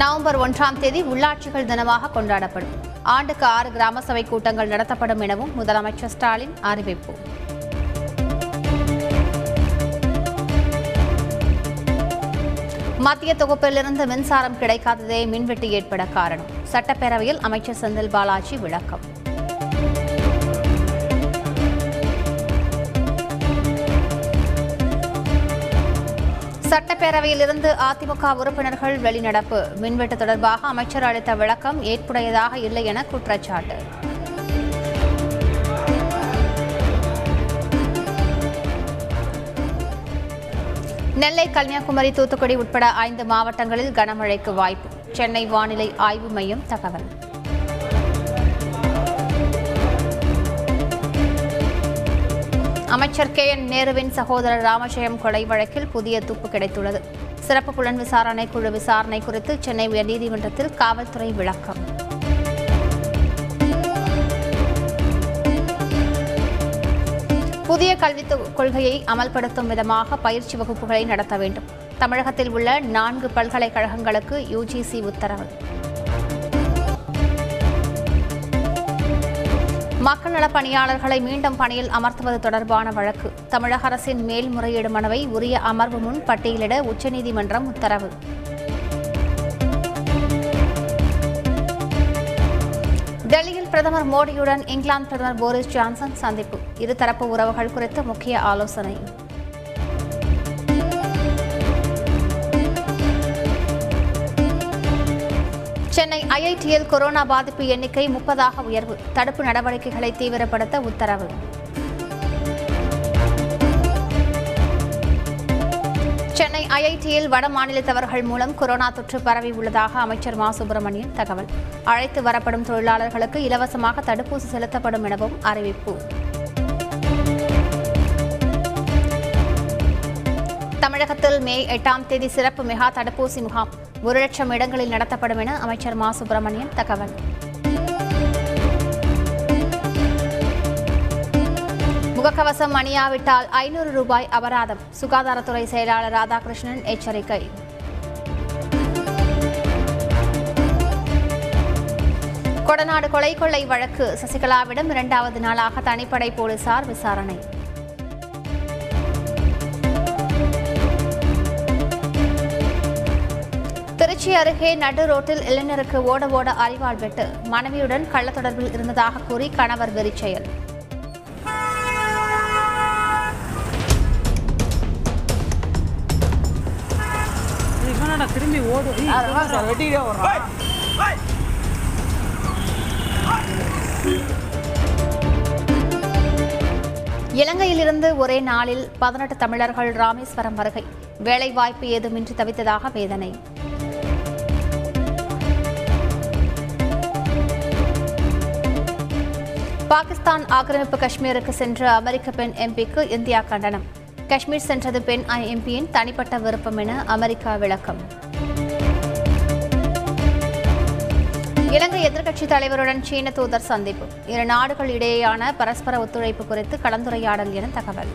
November ஒன்றாம் தேதி உள்ளாட்சிகள் தினமாக கொண்டாடப்படும். ஆண்டுக்கு ஆறு கிராம சபை கூட்டங்கள் நடத்தப்படும் எனவும் முதலமைச்சர் ஸ்டாலின் அறிவிப்பு. மத்திய தொகுப்பிலிருந்து மின்சாரம் கிடைக்காததே மின்வெட்டு ஏற்பட காரணம். சட்டப்பேரவையில் அமைச்சர் செந்தில் பாலாஜி விளக்கம். சட்டப்பேரவையில் இருந்து அதிமுக உறுப்பினர்கள் வெளிநடப்பு. மின்வெட்டு தொடர்பாக அமைச்சர் அளித்த விளக்கம் ஏற்புடையதாக இல்லை என குற்றச்சாட்டு. நெல்லை கன்னியாகுமரி தூத்துக்குடி உட்பட ஐந்து மாவட்டங்களில் கனமழைக்கு வாய்ப்பு. சென்னை வானிலை ஆய்வு மையம் தகவல். அமைச்சர் கே என் நேருவின் சகோதரர் ராமஜெயம் கொலை வழக்கில் புதிய துப்பு கிடைத்துள்ளது. சிறப்பு புலன் விசாரணை குழு விசாரணை குறித்து சென்னை உயர்நீதிமன்றத்தில் காவல்துறை விளக்கம். புதிய கல்வித் கொள்கையை அமல்படுத்தும் விதமாக பயிற்சி வகுப்புகளை நடத்த வேண்டும். தமிழகத்தில் உள்ள நான்கு பல்கலைக்கழகங்களுக்கு யுஜிசி உத்தரவு. மக்கள் நலப் பணியாளர்களை மீண்டும் பணியில் அமர்த்துவது தொடர்பான வழக்கு. தமிழக அரசின் மேல்முறையீடு மனுவை உரிய அமர்வு முன் பட்டியலிட உச்சநீதிமன்றம் உத்தரவு. டெல்லியில் பிரதமர் மோடியுடன் இங்கிலாந்து பிரதமர் போரிஸ் ஜான்சன் சந்திப்பு. இருதரப்பு உறவுகள் குறித்து முக்கிய ஆலோசனை. சென்னை ஐஐடியில் கொரோனா பாதிப்பு எண்ணிக்கை முப்பதாக உயர்வு. தடுப்பு நடவடிக்கைகளை தீவிரப்படுத்த உத்தரவு. சென்னை ஐஐடியில் வட மாநிலத்தவர்கள் மூலம் கொரோனா தொற்று பரவி உள்ளதாக அமைச்சர் மா. சுப்பிரமணியன் தகவல். அழைத்து வரப்படும் தொழிலாளர்களுக்கு இலவசமாக தடுப்பூசி செலுத்தப்படும் எனவும் அறிவிப்பு. தமிழகத்தில் மே எட்டாம் தேதி சிறப்பு மெகா தடுப்பூசி முகாம். ஒரு லட்சம் இடங்களில் நடத்தப்படும் என அமைச்சர் மா. சுப்பிரமணியன் தகவல். முகக்கவசம் அணியாவிட்டால் ஐநூறு ரூபாய் அபராதம். சுகாதாரத்துறை செயலாளர் ராதாகிருஷ்ணன் எச்சரிக்கை. கொடநாடு கொலை கொள்ளை வழக்கு. சசிகலாவிடம் இரண்டாவது நாளாக தனிப்படை போலீசார் விசாரணை. திருச்சி அருகே நடு ரோட்டில் இளைஞருக்கு ஓட ஓட அறிவாள் வெட்டு மனைவியுடன் கள்ள தொடர்பில் இருந்ததாக கூறி கணவர் வெறிச்செயல் திரும்பி ஓடு? வெட்டிக்கிட்டே வர்றான் இலங்கையிலிருந்து ஒரே நாளில் பதினெட்டு தமிழர்கள் ராமேஸ்வரம் வருகை. வேலைவாய்ப்பு ஏதுமின்றி தவித்ததாக வேதனை. பாகிஸ்தான் ஆக்கிரமிப்பு காஷ்மீருக்கு சென்ற அமெரிக்க பெண் எம்பிக்கு இந்தியா கண்டனம். காஷ்மீர் சென்றது பெண் எம்பியின் தனிப்பட்ட விருப்பம் என அமெரிக்கா விளக்கம். இலங்கை எதிர்க்கட்சித் தலைவருடன் சீன தூதர் சந்திப்பு. இரு நாடுகள் இடையேயான பரஸ்பர ஒத்துழைப்பு குறித்து கலந்துரையாடல் என தகவல்.